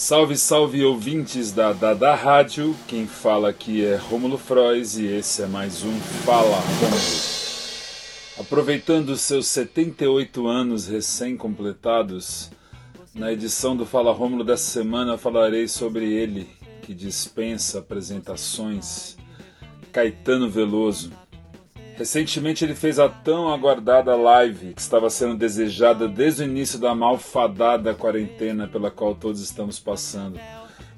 Salve, salve ouvintes da Dada Rádio. Quem fala aqui é Rômulo Frois e esse é mais um Fala Rômulo. Aproveitando seus 78 anos recém-completados, na edição do Fala Rômulo dessa semana falarei sobre ele, que dispensa apresentações, Caetano Veloso. Recentemente ele fez a tão aguardada live que estava sendo desejada desde o início da malfadada quarentena pela qual todos estamos passando.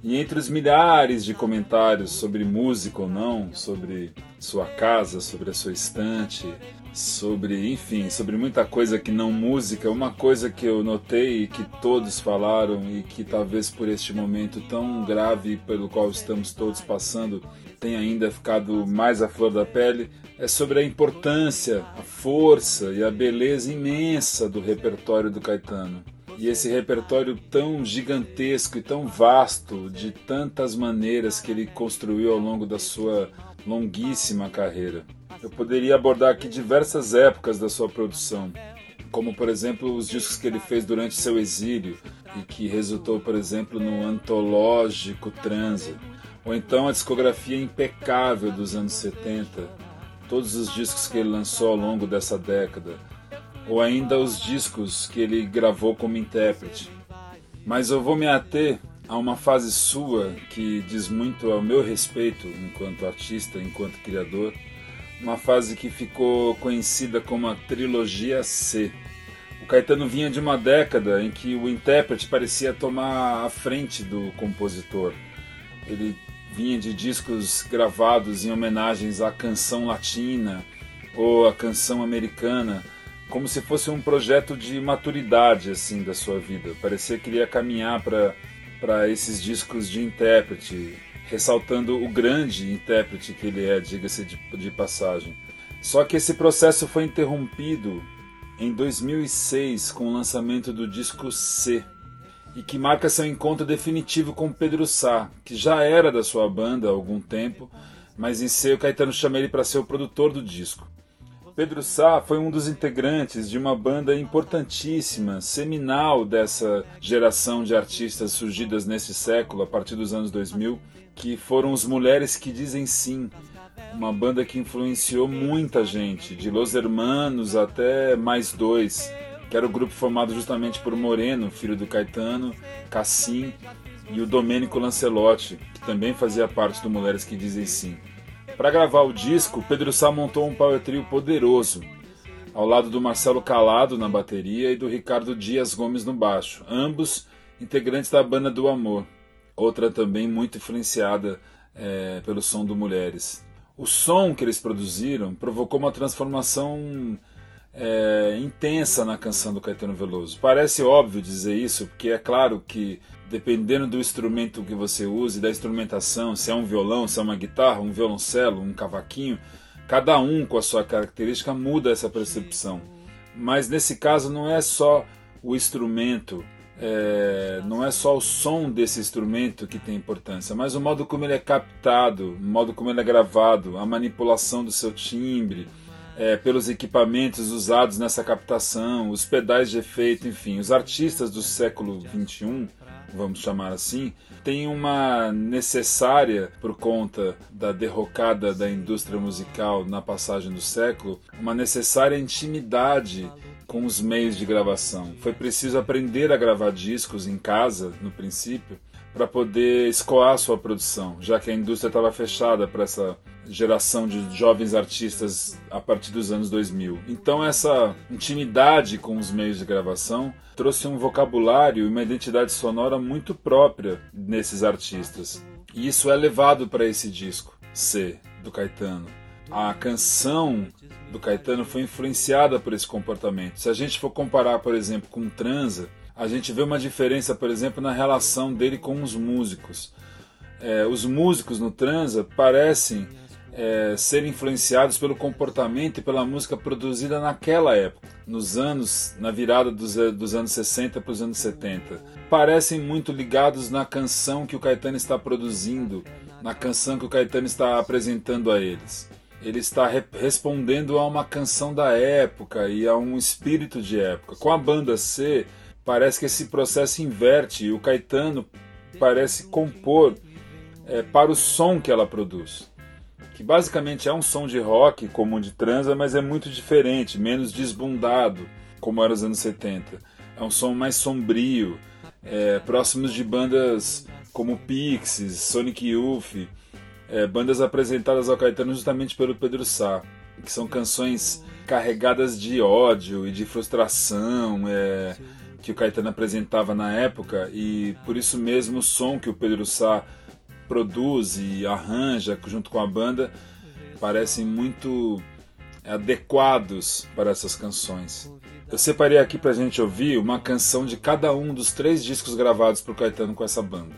E entre os milhares de comentários sobre música ou não, sobre sua casa, sobre a sua estante, sobre, enfim, sobre muita coisa que não música, uma coisa que eu notei e que todos falaram e que talvez por este momento tão grave pelo qual estamos todos passando tenha ainda ficado mais à flor da pele é sobre a importância, a força e a beleza imensa do repertório do Caetano. E esse repertório tão gigantesco e tão vasto, de tantas maneiras que ele construiu ao longo da sua longuíssima carreira. Eu poderia abordar aqui diversas épocas da sua produção, como por exemplo os discos que ele fez durante seu exílio e que resultou, por exemplo, no antológico Transa, ou então a discografia impecável dos anos 70, todos os discos que ele lançou ao longo dessa década, ou ainda os discos que ele gravou como intérprete. Mas eu vou me ater a uma fase sua que diz muito ao meu respeito enquanto artista, enquanto criador, uma fase que ficou conhecida como a trilogia C. O Caetano vinha de uma década em que o intérprete parecia tomar a frente do compositor. Ele vinha de discos gravados em homenagens à canção latina ou à canção americana, como se fosse um projeto de maturidade assim da sua vida. Parecia que ele ia caminhar para para esses discos de intérprete, ressaltando o grande intérprete que ele é, diga-se de, de passagem. Só que esse processo foi interrompido em 2006 com o lançamento do disco C, e que marca seu encontro definitivo com Pedro Sá, que já era da sua banda há algum tempo, mas em seu Caetano chama ele para ser o produtor do disco. Pedro Sá foi um dos integrantes de uma banda importantíssima, seminal dessa geração de artistas surgidas nesse século, a partir dos anos 2000, que foram os Mulheres que Dizem Sim, uma banda que influenciou muita gente, de Los Hermanos até mais dois, que era o grupo formado justamente por Moreno, filho do Caetano, Cassim e o Domênico Lancelotti, que também fazia parte do Mulheres que Dizem Sim. Para gravar o disco, Pedro Sá montou um power trio poderoso, ao lado do Marcelo Calado na bateria e do Ricardo Dias Gomes no baixo, ambos integrantes da Banda do Amor, outra também muito influenciada é, pelo som do Mulheres. O som que eles produziram provocou uma transformação é, intensa na canção do Caetano Veloso. Parece óbvio dizer isso, porque é claro que dependendo do instrumento que você use, da instrumentação, se é um violão, se é uma guitarra, um violoncelo, um cavaquinho, cada um com a sua característica muda essa percepção. Mas nesse caso não é só o instrumento, é, não é só o som desse instrumento que tem importância, mas o modo como ele é captado, o modo como ele é gravado, a manipulação do seu timbre, é, pelos equipamentos usados nessa captação, os pedais de efeito, enfim, os artistas do século XXI, vamos chamar assim, têm uma necessária, por conta da derrocada da indústria musical na passagem do século, uma necessária intimidade com os meios de gravação. Foi preciso aprender a gravar discos em casa, no princípio, para poder escoar sua produção, já que a indústria estava fechada para essa geração de jovens artistas a partir dos anos 2000. Então essa intimidade com os meios de gravação trouxe um vocabulário e uma identidade sonora muito própria nesses artistas. E isso é levado para esse disco C do Caetano. A canção do Caetano foi influenciada por esse comportamento. Se a gente for comparar, por exemplo, com Transa, a gente vê uma diferença, por exemplo, na relação dele com os músicos. É, os músicos no Transa parecem é, ser influenciados pelo comportamento e pela música produzida naquela época, nos anos, na virada dos, é, dos anos 60 para os anos 70. Parecem muito ligados na canção que o Caetano está produzindo, na canção que o Caetano está apresentando a eles. Ele está re respondendo a uma canção da época e a um espírito de época. Com a banda C, parece que esse processo inverte e o Caetano parece compor é, para o som que ela produz. Que basicamente é um som de rock, como de transa, mas é muito diferente, menos desbundado, como era nos anos 70. É um som mais sombrio, é, próximos de bandas como Pixies, Sonic Youth, é, bandas apresentadas ao Caetano justamente pelo Pedro Sá, que são canções carregadas de ódio e de frustração é, que o Caetano apresentava na época e por isso mesmo o som que o Pedro Sá produz e arranja junto com a banda parecem muito adequados para essas canções. Eu separei aqui para a gente ouvir uma canção de cada um dos três discos gravados por Caetano com essa banda.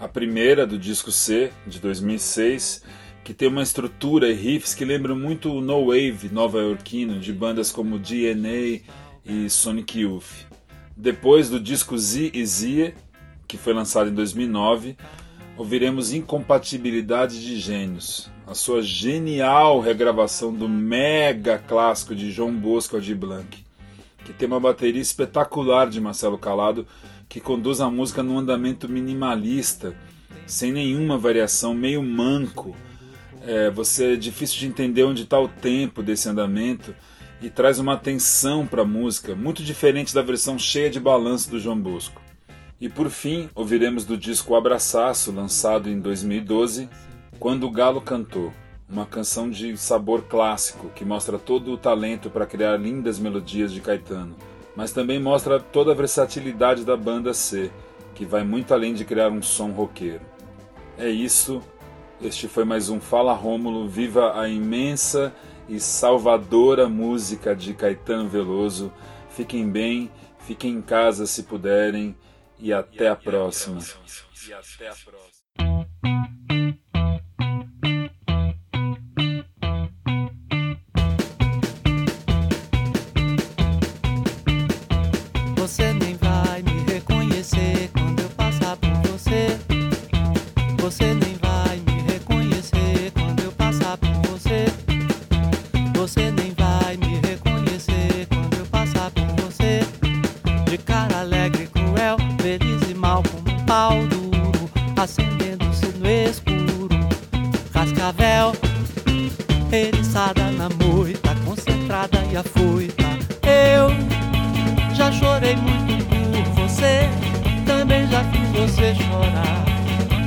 A primeira, do disco C, de 2006, que tem uma estrutura e riffs que lembram muito o No Wave nova-iorquino de bandas como DNA e Sonic Youth. Depois do disco Z e Z, que foi lançado em 2009, ouviremos Incompatibilidade de Gênios, a sua genial regravação do mega clássico de João Bosco Aldir Blanc, que tem uma bateria espetacular de Marcelo Calado que conduz a música num andamento minimalista, sem nenhuma variação, meio manco. É, você é difícil de entender onde está o tempo desse andamento e traz uma atenção para a música, muito diferente da versão cheia de balanço do João Bosco. E por fim, ouviremos do disco Abraçaço, lançado em 2012, Quando o Galo Cantou, uma canção de sabor clássico que mostra todo o talento para criar lindas melodias de Caetano, mas também mostra toda a versatilidade da banda C, que vai muito além de criar um som roqueiro. É isso, este foi mais um Fala Rômulo, viva a imensa e salvadora música de Caetano Veloso. Fiquem bem, fiquem em casa se puderem e até a próxima. Você nem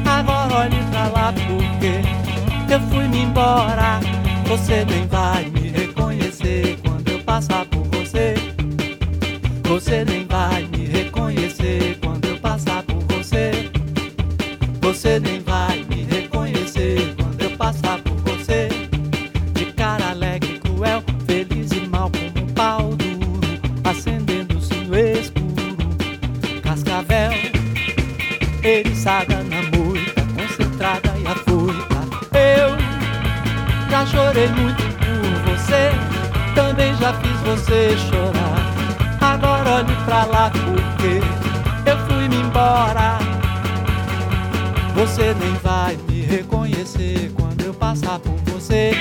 Agora olhe pra lá porque eu fui me embora. Você nem vai me reconhecer quando eu passar por você. Você nem vai me reconhecer quando eu passar por você. Você nem já fiz você chorar. Agora olhe pra lá porque eu fui me embora. Você nem vai me reconhecer quando eu passar por. Você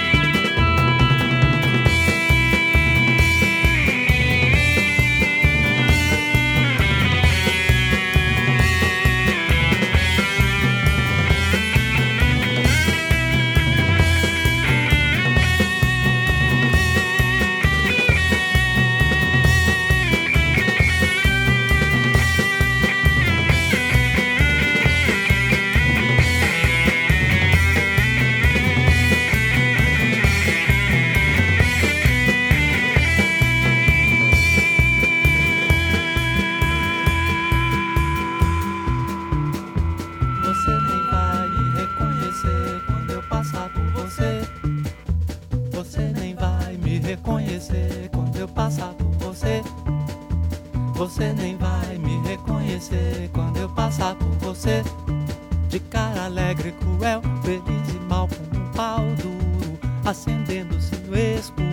feliz e mal como um pau duro, acendendo-se no escuro.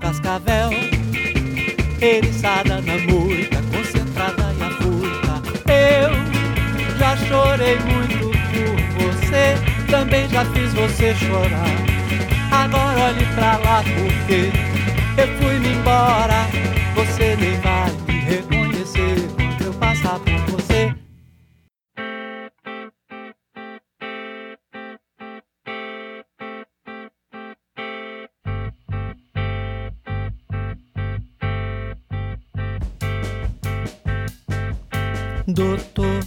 Cascavel, eriçada na moita, concentrada e afoita. Eu já chorei muito por você, também já fiz você chorar. Agora olhe pra lá porque eu fui me embora. Você nem vai doutor.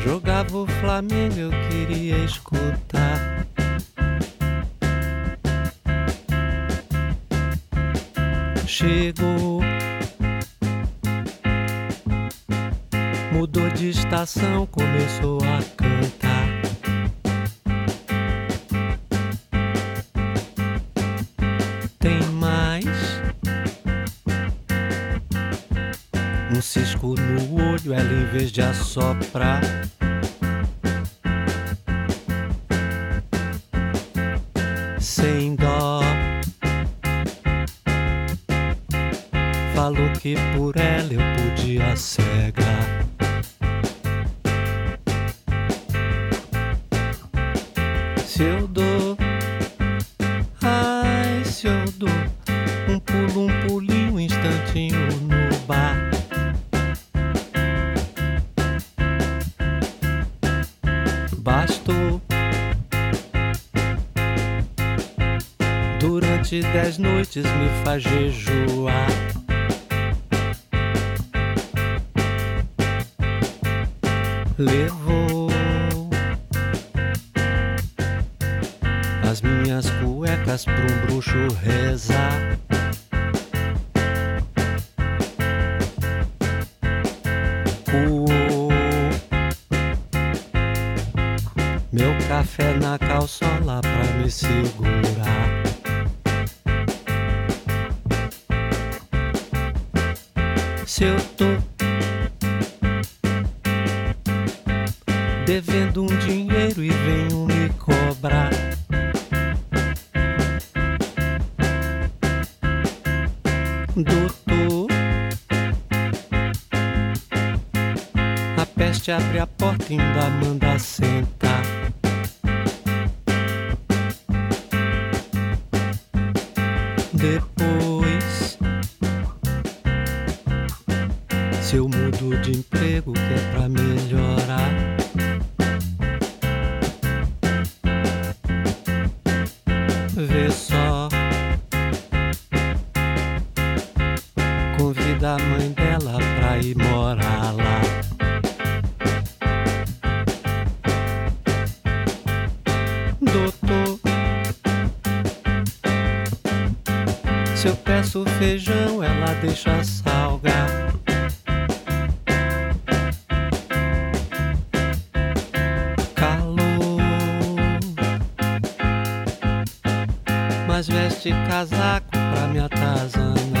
Jogava o Flamengo, eu queria escutar. Chegou, mudou de estação, começou a cantar. Um cisco no olho, ela em vez de assoprar. Sem dó. Falou que por ela eu podia cegar. Durante dez noites me faz jejuar. Levou as minhas cuecas pra um bruxo rezar. Se eu tô devendo um dinheiro e venho me cobrar. Doutor, a peste abre a porta e ainda manda pra melhorar. Vê só. Convida a mãe dela pra ir morar lá. Doutor, se eu peço feijão, ela deixa salgar. Mas veste casaco pra me atazanar.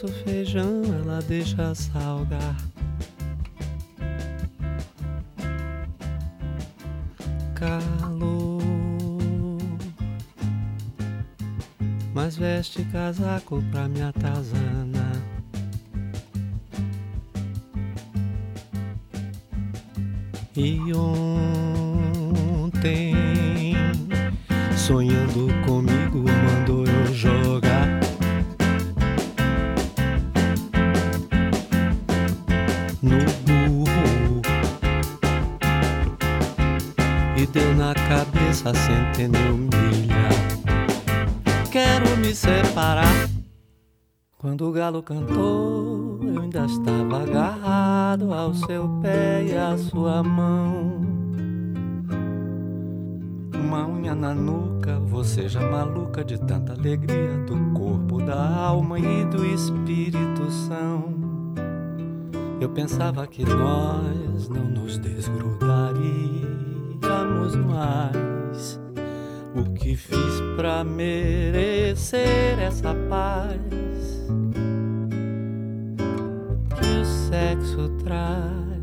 Peço feijão, ela deixa salgar. Calor, mas veste casaco pra me atazanar. E ontem, sonhando comigo, Quando o galo cantou, eu ainda estava agarrado ao seu pé e à sua mão. Uma unha na nuca, você já maluca de tanta alegria do corpo, da alma e do espírito são. Eu pensava que nós não nos desgrudaríamos mais. O que fiz pra merecer essa paz sexo traz?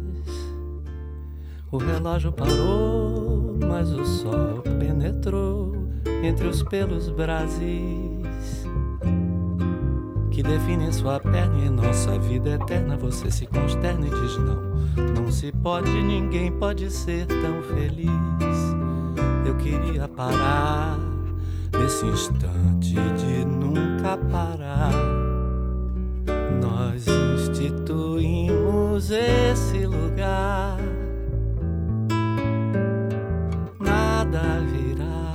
O relógio parou, mas o sol penetrou entre os pelos brasis que definem sua perna e nossa vida eterna. Você se consterna e diz não, não se pode, ninguém pode ser tão feliz. Eu queria parar nesse instante de nunca parar. Instituímos esse lugar. Nada virá.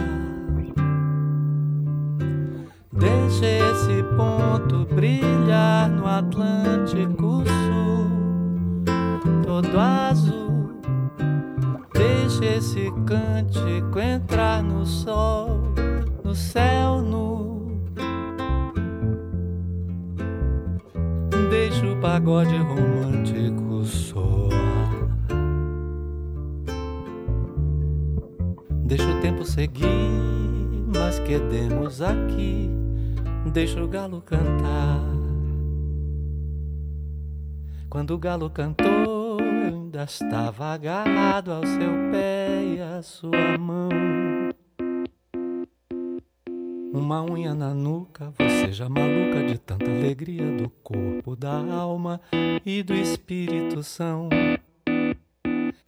Deixa esse ponto brilhar no Atlântico Sul, todo azul. Deixa esse cântico entrar no sol, no céu nu. Pagode romântico Deixa o tempo seguir, mas quedemos aqui deixa o galo cantar. Quando o galo cantou, eu ainda estava agarrado ao seu pé e à sua mão. Uma unha na nuca, você já maluca de tanta alegria do corpo, da alma e do espírito são.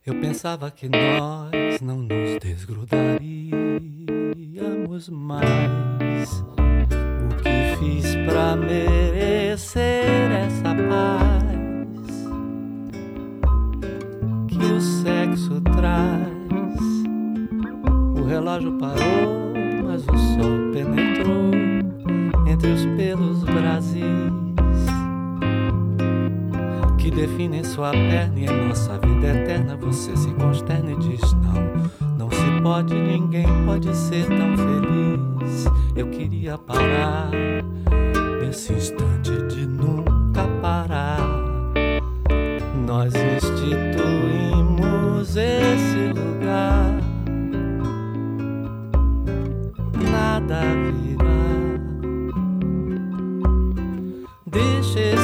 Eu pensava que nós não nos desgrudaríamos mais que fiz pra merecer essa paz que o sexo traz. O relógio parou, o penetrou entre os pelos brasis que definem sua perna e em nossa vida eterna. Você se consterna e diz não, não se pode, ninguém pode ser tão feliz. Eu queria parar nesse instante de nunca parar. Nós instituímos esse Nada virá. Deixa esse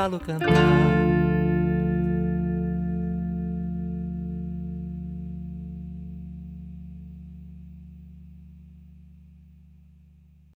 galo cantar.